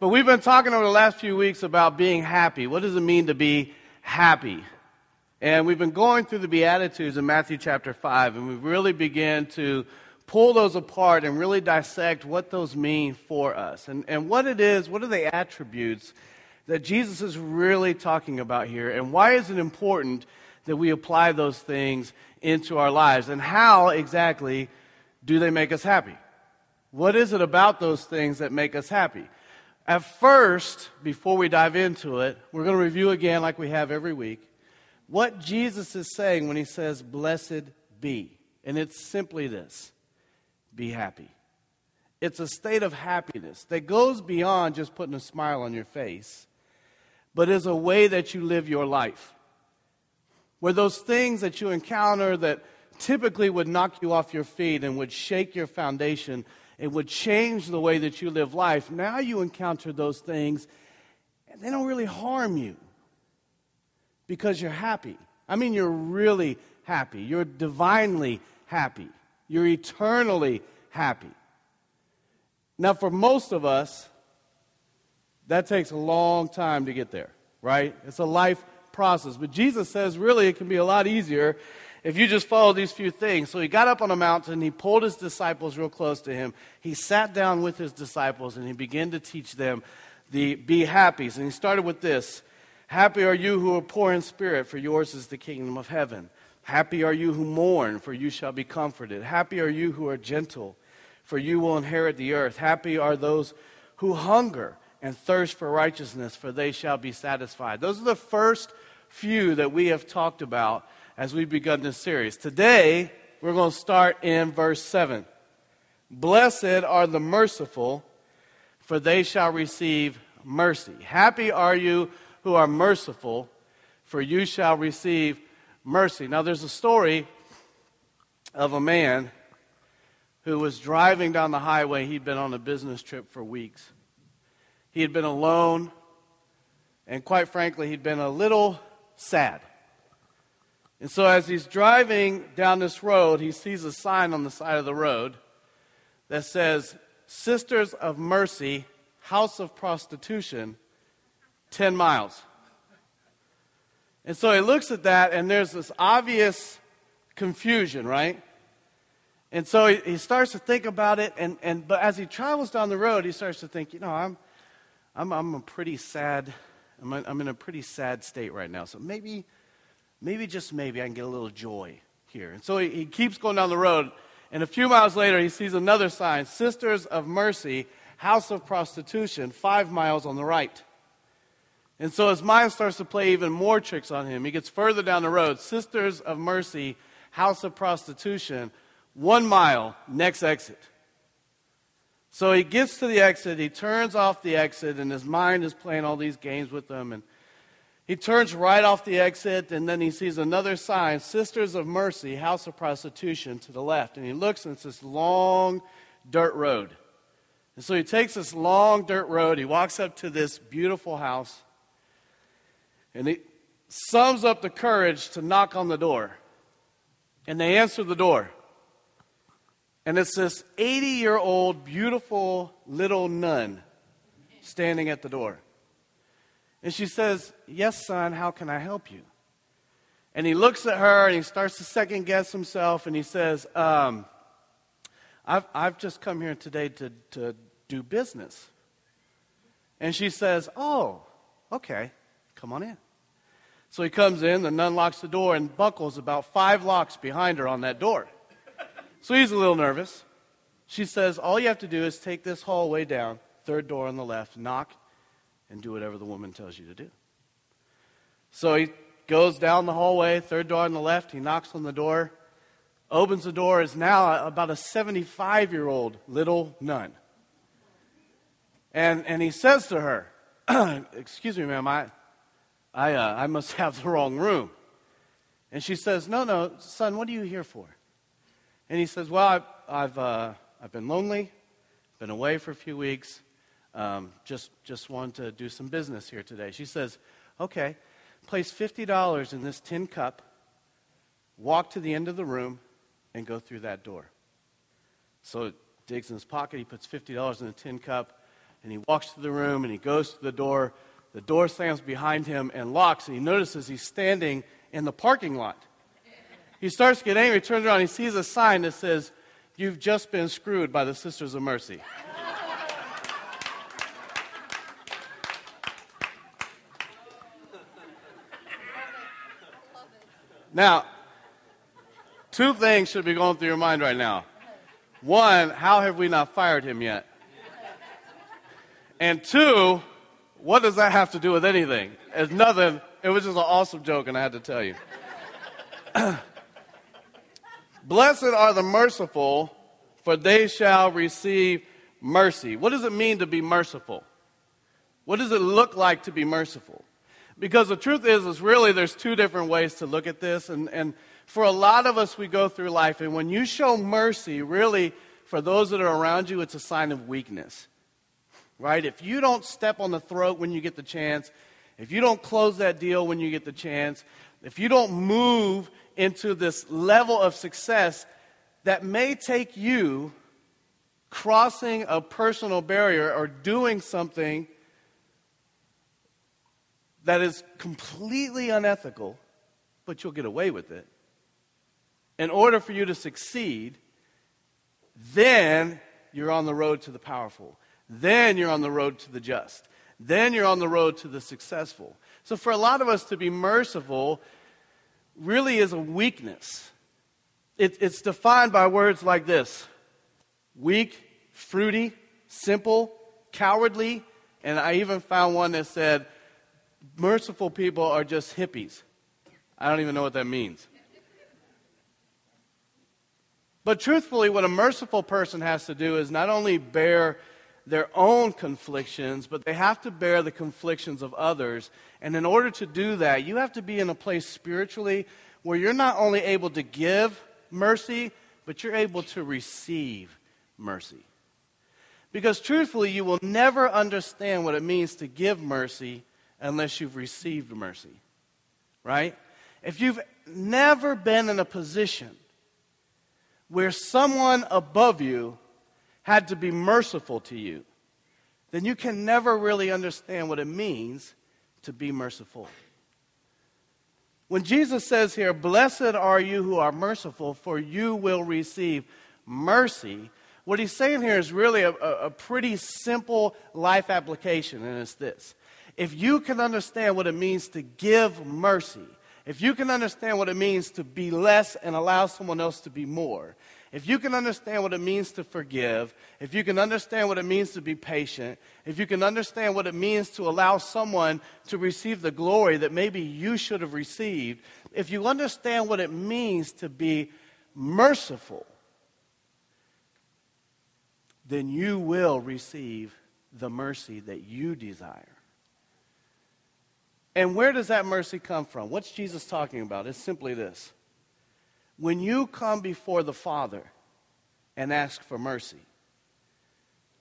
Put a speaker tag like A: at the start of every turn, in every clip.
A: But we've been talking over the last few weeks about being happy. What does it mean to be happy? And we've been going through the Beatitudes in Matthew chapter 5, and we've really began to pull those apart and really dissect what those mean for us and, and what it is, what are the attributes that Jesus is really talking about here, and why is it important that we apply those things into our lives, and how exactly do they make us happy? What is it about those things that make us happy? At first, before we dive into it, we're going to review again, like we have every week, what Jesus is saying when he says, Blessed be. And it's simply this be happy. It's a state of happiness that goes beyond just putting a smile on your face, but is a way that you live your life. Where those things that you encounter that typically would knock you off your feet and would shake your foundation, it would change the way that you live life. Now you encounter those things and they don't really harm you because you're happy. I mean, you're really happy. You're divinely happy. You're eternally happy. Now, for most of us, that takes a long time to get there, right? It's a life process. But Jesus says really it can be a lot easier if you just follow these few things. So he got up on a mountain, he pulled his disciples real close to him, he sat down with his disciples, and he began to teach them the be happies. And he started with this Happy are you who are poor in spirit, for yours is the kingdom of heaven. Happy are you who mourn, for you shall be comforted. Happy are you who are gentle, for you will inherit the earth. Happy are those who hunger and thirst for righteousness, for they shall be satisfied. Those are the first few that we have talked about as we've begun this series. Today, we're going to start in verse 7. Blessed are the merciful, for they shall receive mercy. Happy are you who are merciful, for you shall receive mercy. Now, there's a story of a man who was driving down the highway. He'd been on a business trip for weeks. He had been alone, and quite frankly, he'd been a little sad. And so, as he's driving down this road, he sees a sign on the side of the road that says, Sisters of Mercy, House of Prostitution, 10 miles. And so he looks at that, and there's this obvious confusion, right? And so he, he starts to think about it, and, and but as he travels down the road, he starts to think, you know, I'm, I'm, I'm a pretty sad, I'm, a, I'm in a pretty sad state right now. So maybe, maybe just maybe I can get a little joy here. And so he, he keeps going down the road, and a few miles later, he sees another sign Sisters of Mercy, House of Prostitution, five miles on the right. And so his mind starts to play even more tricks on him. He gets further down the road Sisters of Mercy, House of Prostitution, one mile, next exit. So he gets to the exit, he turns off the exit, and his mind is playing all these games with him. And he turns right off the exit, and then he sees another sign Sisters of Mercy, House of Prostitution, to the left. And he looks, and it's this long dirt road. And so he takes this long dirt road, he walks up to this beautiful house. And he sums up the courage to knock on the door. And they answer the door. And it's this 80 year old, beautiful little nun standing at the door. And she says, Yes, son, how can I help you? And he looks at her and he starts to second guess himself and he says, um, I've, I've just come here today to, to do business. And she says, Oh, okay. Come on in. So he comes in, the nun locks the door and buckles about five locks behind her on that door. So he's a little nervous. She says, All you have to do is take this hallway down, third door on the left, knock, and do whatever the woman tells you to do. So he goes down the hallway, third door on the left, he knocks on the door, opens the door, is now about a 75 year old little nun. And, and he says to her, Excuse me, ma'am, I, I, uh, I must have the wrong room. And she says, No, no, son, what are you here for? And he says, Well, I've, I've, uh, I've been lonely, been away for a few weeks, um, just, just wanted to do some business here today. She says, Okay, place $50 in this tin cup, walk to the end of the room, and go through that door. So digs in his pocket, he puts $50 in the tin cup, and he walks to the room and he goes to the door. The door slams behind him and locks, and he notices he's standing in the parking lot. He starts to get angry, turns around, he sees a sign that says, You've just been screwed by the Sisters of Mercy. Now, two things should be going through your mind right now. One, how have we not fired him yet? And two, what does that have to do with anything? It's nothing. It was just an awesome joke, and I had to tell you. Blessed are the merciful, for they shall receive mercy. What does it mean to be merciful? What does it look like to be merciful? Because the truth is, is really there's two different ways to look at this. And, and for a lot of us, we go through life, and when you show mercy, really, for those that are around you, it's a sign of weakness. Right? If you don't step on the throat when you get the chance, if you don't close that deal when you get the chance, if you don't move into this level of success that may take you crossing a personal barrier or doing something that is completely unethical, but you'll get away with it. In order for you to succeed, then you're on the road to the powerful. Then you're on the road to the just. Then you're on the road to the successful. So, for a lot of us to be merciful really is a weakness. It, it's defined by words like this weak, fruity, simple, cowardly, and I even found one that said merciful people are just hippies. I don't even know what that means. But truthfully, what a merciful person has to do is not only bear their own conflictions, but they have to bear the conflictions of others. And in order to do that, you have to be in a place spiritually where you're not only able to give mercy, but you're able to receive mercy. Because truthfully, you will never understand what it means to give mercy unless you've received mercy. Right? If you've never been in a position where someone above you had to be merciful to you, then you can never really understand what it means to be merciful. When Jesus says here, Blessed are you who are merciful, for you will receive mercy, what he's saying here is really a, a, pretty simple life application, and it's this if you can understand what it means to give mercy, if you can understand what it means to be less and allow someone else to be more, if you can understand what it means to forgive, if you can understand what it means to be patient, if you can understand what it means to allow someone to receive the glory that maybe you should have received, if you understand what it means to be merciful, then you will receive the mercy that you desire. And where does that mercy come from? What's Jesus talking about? It's simply this. When you come before the Father and ask for mercy,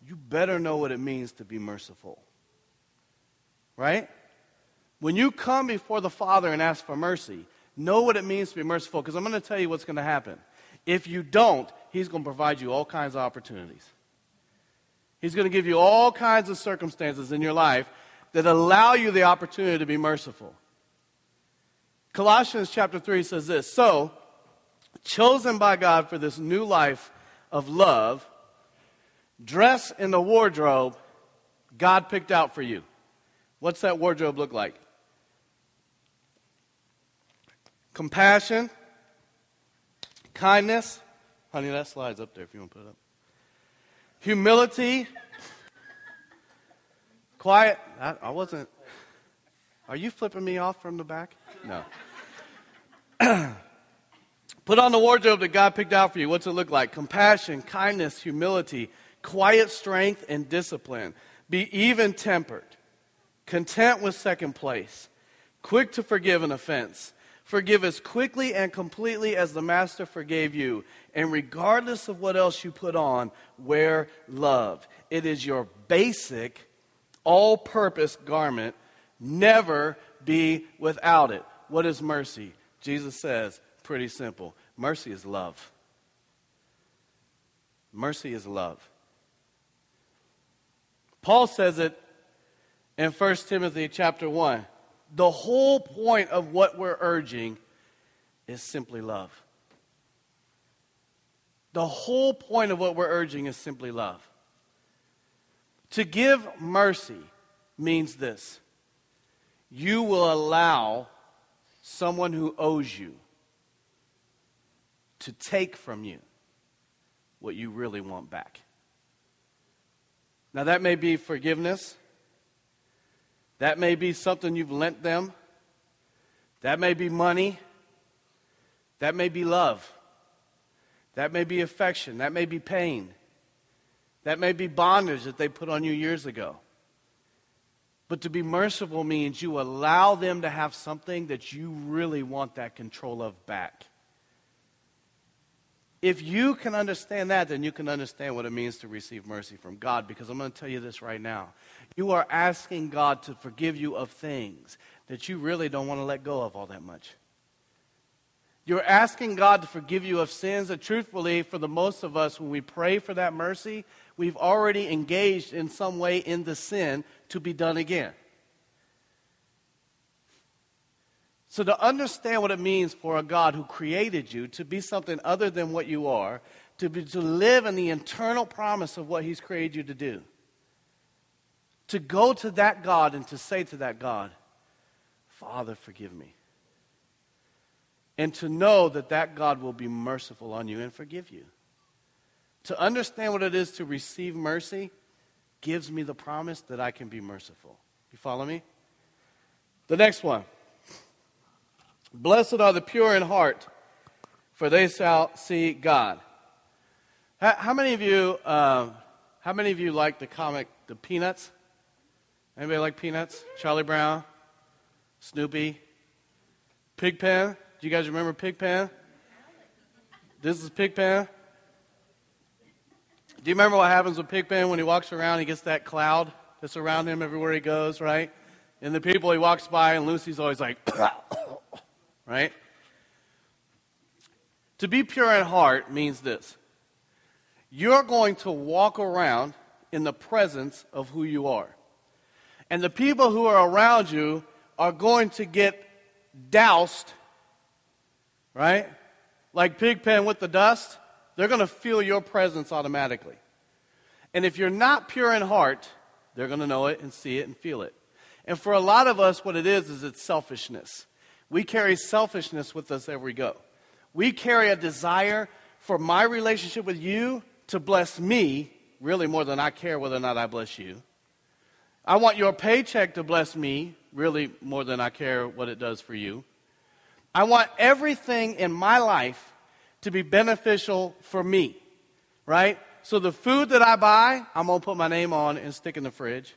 A: you better know what it means to be merciful. Right? When you come before the Father and ask for mercy, know what it means to be merciful because I'm going to tell you what's going to happen. If you don't, He's going to provide you all kinds of opportunities. He's going to give you all kinds of circumstances in your life that allow you the opportunity to be merciful. Colossians chapter 3 says this So, chosen by God for this new life of love, dress in the wardrobe God picked out for you. What's that wardrobe look like? Compassion, kindness. Honey, that slide's up there if you want to put it up. Humility, Quiet. I, I wasn't. Are you flipping me off from the back? No. Put on the wardrobe that God picked out for you. What's it look like? Compassion, kindness, humility, quiet strength, and discipline. Be even tempered, content with second place, quick to forgive an offense. Forgive as quickly and completely as the Master forgave you. And regardless of what else you put on, wear love. It is your basic all purpose garment, never be without it. What is mercy? Jesus says, pretty simple mercy is love. Mercy is love. Paul says it in 1 Timothy chapter 1. The whole point of what we're urging is simply love. The whole point of what we're urging is simply love. To give mercy means this you will allow someone who owes you to take from you what you really want back. Now, that may be forgiveness. That may be something you've lent them. That may be money. That may be love. That may be affection. That may be pain. That may be bondage that they put on you years ago. But to be merciful means you allow them to have something that you really want that control of back. If you can understand that, then you can understand what it means to receive mercy from God. Because I'm going to tell you this right now. You are asking God to forgive you of things that you really don't want to let go of all that much. You're asking God to forgive you of sins that, truthfully, for the most of us, when we pray for that mercy, we've already engaged in some way in the sin to be done again. So, to understand what it means for a God who created you to be something other than what you are, to, be, to live in the internal promise of what He's created you to do, to go to that God and to say to that God, Father, forgive me. And to know that that God will be merciful on you and forgive you. To understand what it is to receive mercy gives me the promise that I can be merciful. You follow me? The next one. Blessed are the pure in heart, for they shall see God. How, many of you, uh, how many of you like the comic The Peanuts? Anybody like Peanuts? Charlie Brown, Snoopy, Pigpen. Do you guys remember Pigpen? This is Pigpen. Do you remember what happens with Pigpen when he walks around? He gets that cloud that's around him everywhere he goes, right? And the people he walks by, and Lucy's always like, right? To be pure in heart means this you're going to walk around in the presence of who you are. And the people who are around you are going to get doused, right? Like Pigpen with the dust, they're going to feel your presence automatically. And if you're not pure in heart, they're going to know it and see it and feel it. And for a lot of us, what it is, is it's selfishness. We carry selfishness with us every go. We carry a desire for my relationship with you to bless me, really more than I care whether or not I bless you. I want your paycheck to bless me, really more than I care what it does for you. I want everything in my life to be beneficial for me, right? So the food that I buy, I'm going to put my name on and stick in the fridge,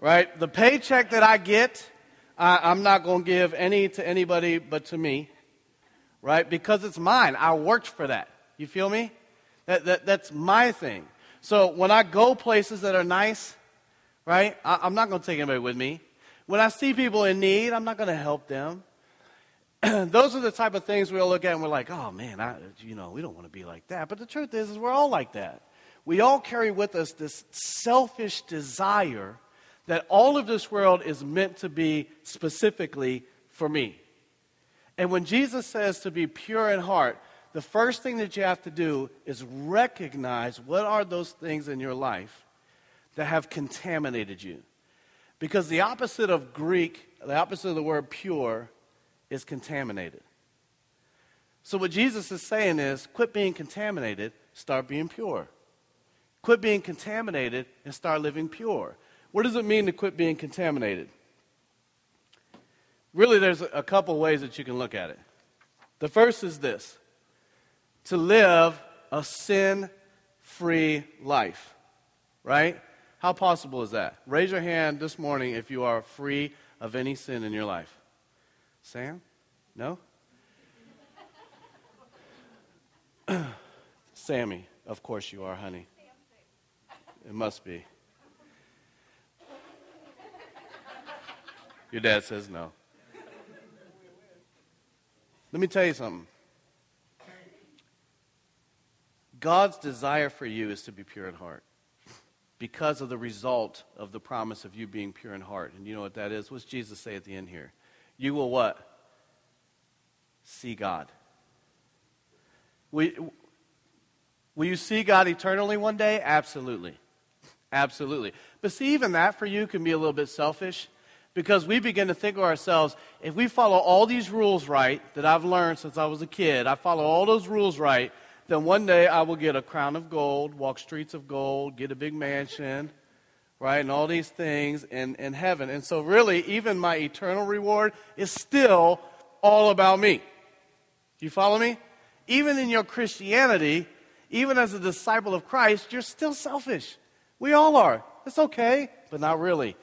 A: right? The paycheck that I get, I, am not going to give any to anybody but to me, right? Because it's mine. I worked for that. You feel me? That, that, that's my thing. So when I go places that are nice, right, I, I'm not going to take anybody with me. When I see people in need, I'm not going to help them. Those are the type of things we'll look at and we're like, oh man, I, you know, we don't want to be like that. But the truth is, is we're all like that. We all carry with us this selfish desire that all of this world is meant to be specifically for me. And when Jesus says to be pure in heart, the first thing that you have to do is recognize what are those things in your life that have contaminated you. Because the opposite of Greek, the opposite of the word pure, is contaminated. So, what Jesus is saying is quit being contaminated, start being pure. Quit being contaminated and start living pure. What does it mean to quit being contaminated? Really, there's a couple ways that you can look at it. The first is this to live a sin free life, right? How possible is that? Raise your hand this morning if you are free of any sin in your life. Sam? No? Sammy, of course you are, honey. It must be. Your dad says no. Let me tell you something. God's desire for you is to be pure in heart. because of the result of the promise of you being pure in heart. And you know what that is? What's Jesus say at the end here? You will what? See God. Will, will you see God eternally one day? Absolutely. Absolutely. But see, even that for you can be a little bit selfish because we begin to think of ourselves if we follow all these rules right that I've learned since I was a kid, I follow all those rules right, then one day I will get a crown of gold, walk streets of gold, get a big mansion, right, and all these things in, in heaven. And so, really, even my eternal reward is still all about me. You follow me? Even in your Christianity, even as a disciple of Christ, you're still selfish. We all are. It's okay, but not really.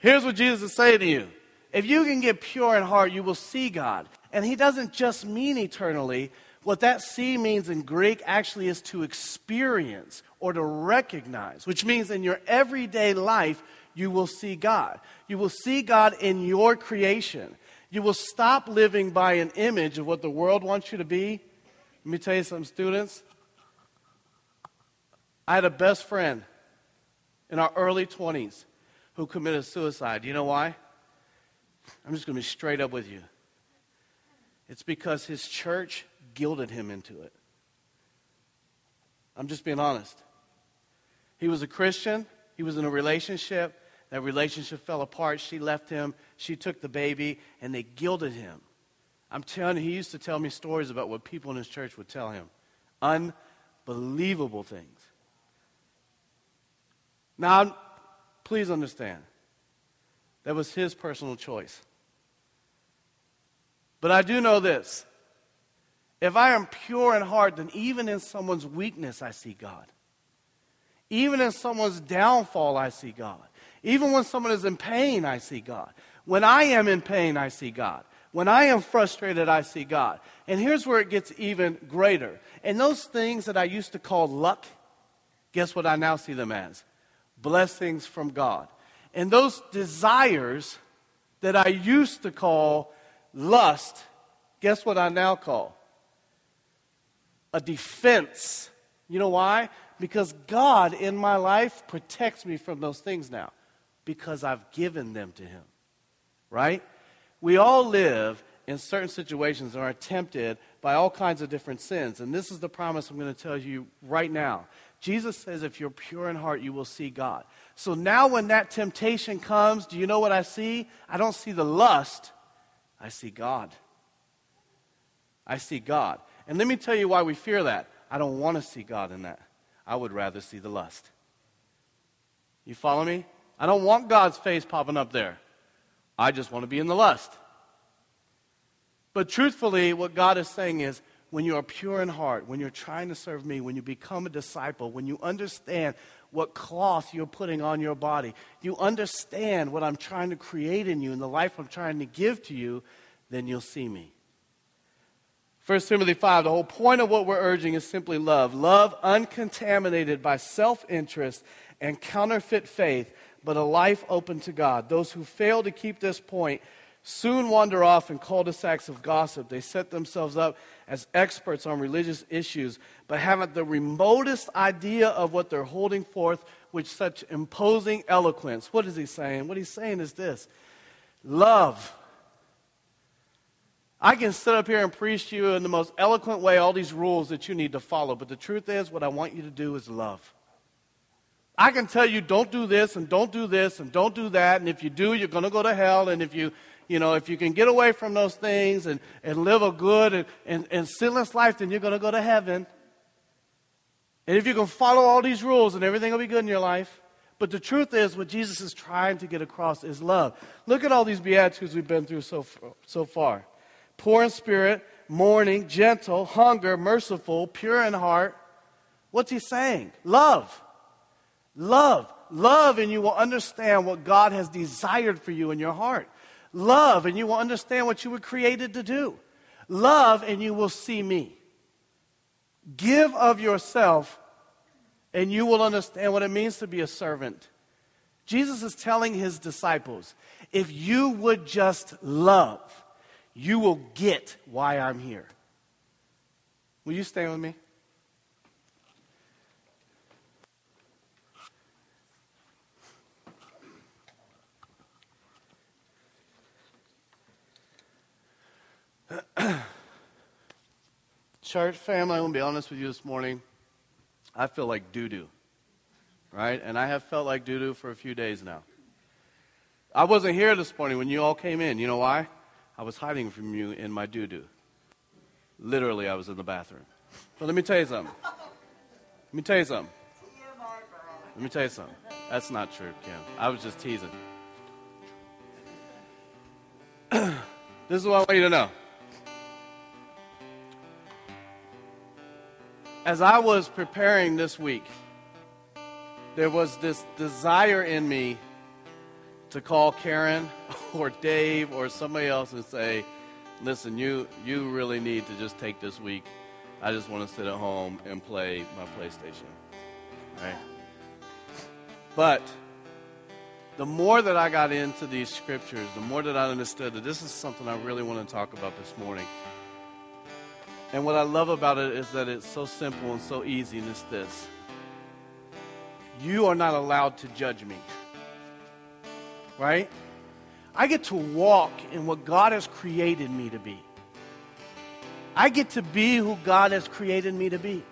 A: Here's what Jesus is saying to you. If you can get pure in heart, you will see God. And he doesn't just mean eternally. What that see means in Greek actually is to experience or to recognize, which means in your everyday life, you will see God. You will see God in your creation. You will stop living by an image of what the world wants you to be. Let me tell you some students. I had a best friend in our early 20s who committed suicide. You know why? I'm just going to be straight up with you. It's because his church guilted him into it. I'm just being honest. He was a Christian, he was in a relationship. That relationship fell apart. She left him, she took the baby, and they guilted him. I'm telling you, he used to tell me stories about what people in his church would tell him. Unbelievable things. Now, please understand, that was his personal choice. But I do know this. If I am pure in heart, then even in someone's weakness, I see God. Even in someone's downfall, I see God. Even when someone is in pain, I see God. When I am in pain, I see God. When I am frustrated, I see God. And here's where it gets even greater. And those things that I used to call luck, guess what I now see them as? Blessings from God. And those desires that I used to call lust, guess what I now call? A defense. You know why? Because God in my life protects me from those things now because I've given them to Him. Right? We all live in certain situations and are tempted by all kinds of different sins. And this is the promise I'm going to tell you right now. Jesus says, if you're pure in heart, you will see God. So now, when that temptation comes, do you know what I see? I don't see the lust, I see God. I see God. And let me tell you why we fear that. I don't want to see God in that. I would rather see the lust. You follow me? I don't want God's face popping up there. I just want to be in the lust. But truthfully, what God is saying is when you are pure in heart, when you're trying to serve me, when you become a disciple, when you understand what cloth you're putting on your body, you understand what I'm trying to create in you and the life I'm trying to give to you, then you'll see me. 1 Timothy 5, the whole point of what we're urging is simply love. Love uncontaminated by self interest and counterfeit faith, but a life open to God. Those who fail to keep this point soon wander off in cul de sacs of gossip. They set themselves up as experts on religious issues, but haven't the remotest idea of what they're holding forth with such imposing eloquence. What is he saying? What he's saying is this love I can sit up here and preach to you in the most eloquent way all these rules that you need to follow, but the truth is, what I want you to do is love. I can tell you, don't do this and don't do this and don't do that, and if you do, you're going to go to hell, and if you, you know, if you can get away from those things and, and live a good and, and, and sinless life, then you're going to go to heaven. And if you can follow all these rules, and everything will be good in your life. But the truth is, what Jesus is trying to get across is love. Look at all these Beatitudes we've been through so, so far poor in spirit, mourning, gentle, hunger, merciful, pure in heart. What's he saying? Love. Love. Love, and you will understand what God has desired for you in your heart. Love, and you will understand what you were created to do. Love, and you will see me. Give of yourself, and you will understand what it means to be a servant. Jesus is telling his disciples if you would just love, you will get why I'm here. Will you stay with me? Church family, I'm going to be honest with you this morning. I feel like doo doo, right? And I have felt like doo doo for a few days now. I wasn't here this morning when you all came in. You know why? I was hiding from you in my doo doo. Literally, I was in the bathroom. But let me tell you something. Let me tell you something. Let me tell you something. That's not true, Kim. I was just teasing. this is what I want you to know. As I was preparing this week, there was this desire in me to call Karen or Dave or somebody else and say, listen, you, you really need to just take this week. I just want to sit at home and play my PlayStation. Right? But the more that I got into these scriptures, the more that I understood that this is something I really want to talk about this morning. And what I love about it is that it's so simple and so easy, and it's this you are not allowed to judge me. Right? I get to walk in what God has created me to be. I get to be who God has created me to be.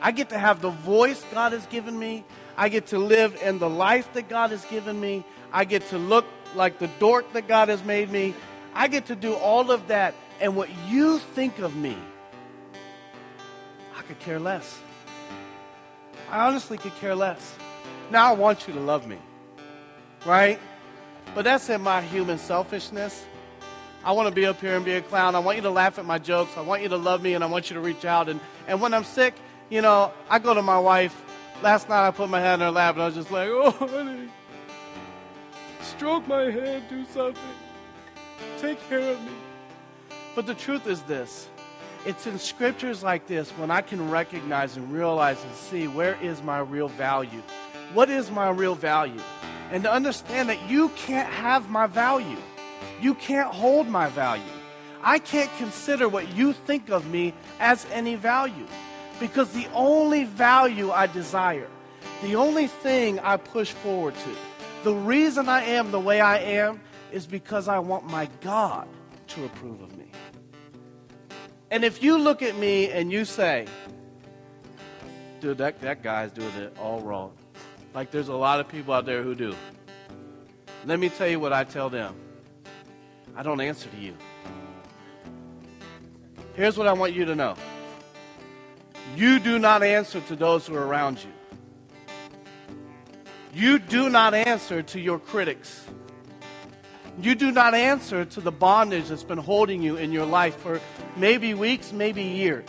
A: I get to have the voice God has given me. I get to live in the life that God has given me. I get to look like the dork that God has made me. I get to do all of that. And what you think of me I could care less. I honestly could care less. Now I want you to love me, right? But that's in my human selfishness. I want to be up here and be a clown. I want you to laugh at my jokes. I want you to love me and I want you to reach out. And, and when I'm sick, you know, I go to my wife. Last night I put my head in her lap and I was just like, oh, honey, stroke my head, do something. Take care of me. But the truth is this it's in scriptures like this when I can recognize and realize and see where is my real value. What is my real value? And to understand that you can't have my value. You can't hold my value. I can't consider what you think of me as any value. Because the only value I desire, the only thing I push forward to, the reason I am the way I am is because I want my God to approve of me. And if you look at me and you say, dude, that, that guy's doing it all wrong. Like there's a lot of people out there who do. Let me tell you what I tell them I don't answer to you. Here's what I want you to know you do not answer to those who are around you, you do not answer to your critics. You do not answer to the bondage that's been holding you in your life for maybe weeks, maybe years.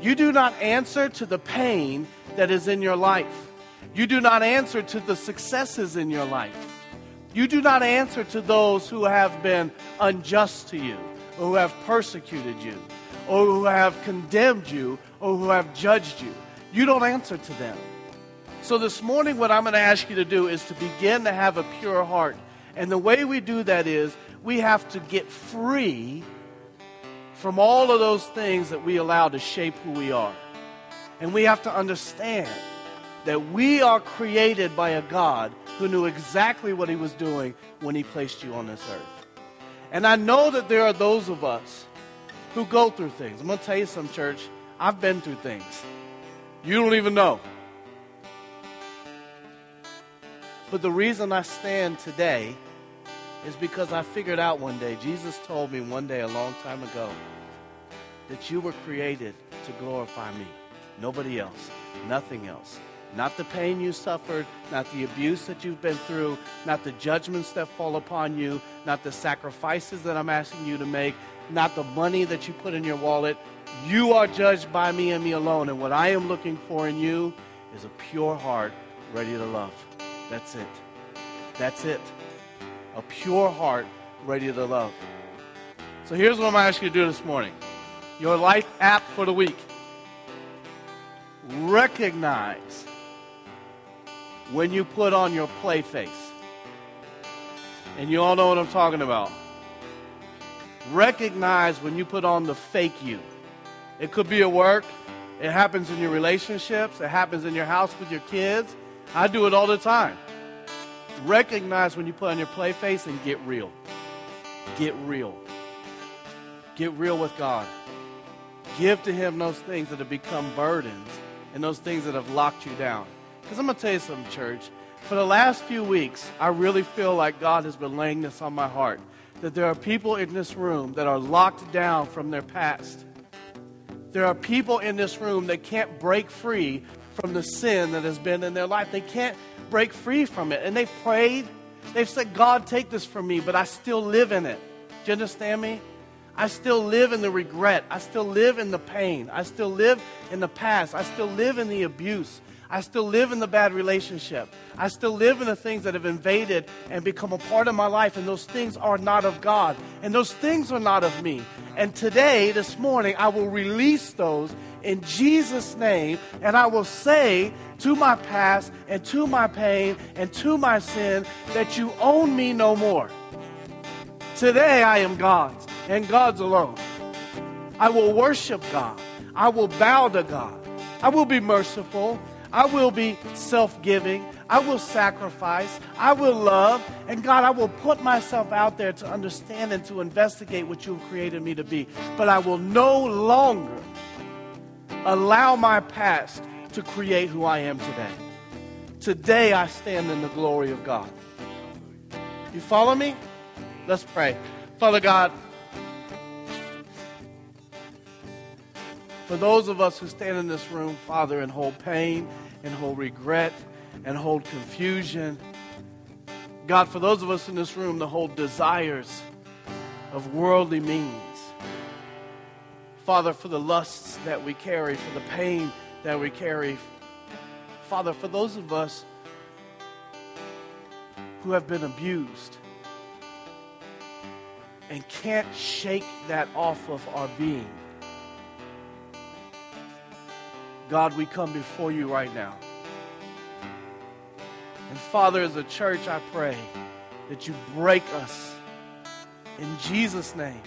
A: You do not answer to the pain that is in your life. You do not answer to the successes in your life. You do not answer to those who have been unjust to you, or who have persecuted you, or who have condemned you, or who have judged you. You don't answer to them. So, this morning, what I'm going to ask you to do is to begin to have a pure heart and the way we do that is we have to get free from all of those things that we allow to shape who we are. And we have to understand that we are created by a God who knew exactly what he was doing when he placed you on this earth. And I know that there are those of us who go through things. I'm going to tell you some, church. I've been through things. You don't even know. But the reason I stand today is because I figured out one day, Jesus told me one day a long time ago, that you were created to glorify me. Nobody else. Nothing else. Not the pain you suffered, not the abuse that you've been through, not the judgments that fall upon you, not the sacrifices that I'm asking you to make, not the money that you put in your wallet. You are judged by me and me alone. And what I am looking for in you is a pure heart ready to love. That's it. That's it a pure heart ready to love. So here's what I'm asking you to do this morning your life app for the week. Recognize when you put on your play face. And you all know what I'm talking about. Recognize when you put on the fake you. It could be at work, it happens in your relationships, it happens in your house with your kids. I do it all the time. Recognize when you put on your play face and get real. Get real. Get real with God. give to Him those things that have become burdens and those things that have locked you down. Because I'm going to tell you something, church. For the last few weeks, I really feel like God has been laying this on my heart that there are people in this room that are locked down from their past. There are people in this room that can't break free from the sin that has been in their life. They can't break free from it. And they've prayed. They've said, God, take this from me, but I still live in it. Do you understand me? I still live in the regret. I still live in the pain. I still live in the past. I still live in the abuse. I still live in the bad relationship. I still live in the things that have invaded and become a part of my life, and those things are not of God. And those things are not of me. And today, this morning, I will release those in Jesus' name, and I will say to my past and to my pain and to my sin that you own me no more. Today, I am God's and God's alone. I will worship God. I will bow to God. I will be merciful. I will be self giving. I will sacrifice. I will love. And God, I will put myself out there to understand and to investigate what you have created me to be. But I will no longer allow my past to create who I am today. Today I stand in the glory of God. You follow me? Let's pray. Father God, for those of us who stand in this room, Father, and hold pain and hold regret and hold confusion. God, for those of us in this room that hold desires of worldly means. Father, for the lusts that we carry, for the pain that we carry. Father, for those of us who have been abused and can't shake that off of our being. God, we come before you right now. And Father, as a church, I pray that you break us in Jesus' name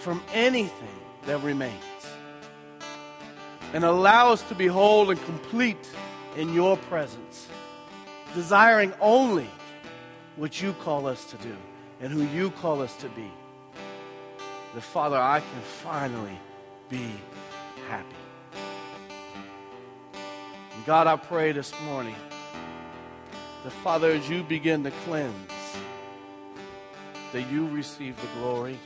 A: from anything that remains and allow us to be whole and complete in your presence, desiring only what you call us to do and who you call us to be. The Father, I can finally be happy. God, I pray this morning that, Father, as you begin to cleanse, that you receive the glory,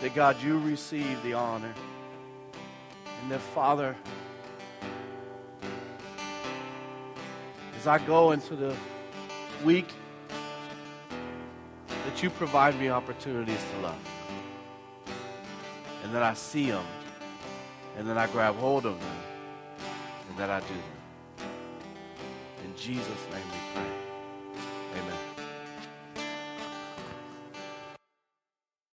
A: that, God, you receive the honor, and that, Father, as I go into the week, that you provide me opportunities to love. And then I see them, and then I grab hold of them that I do. In Jesus' name we pray.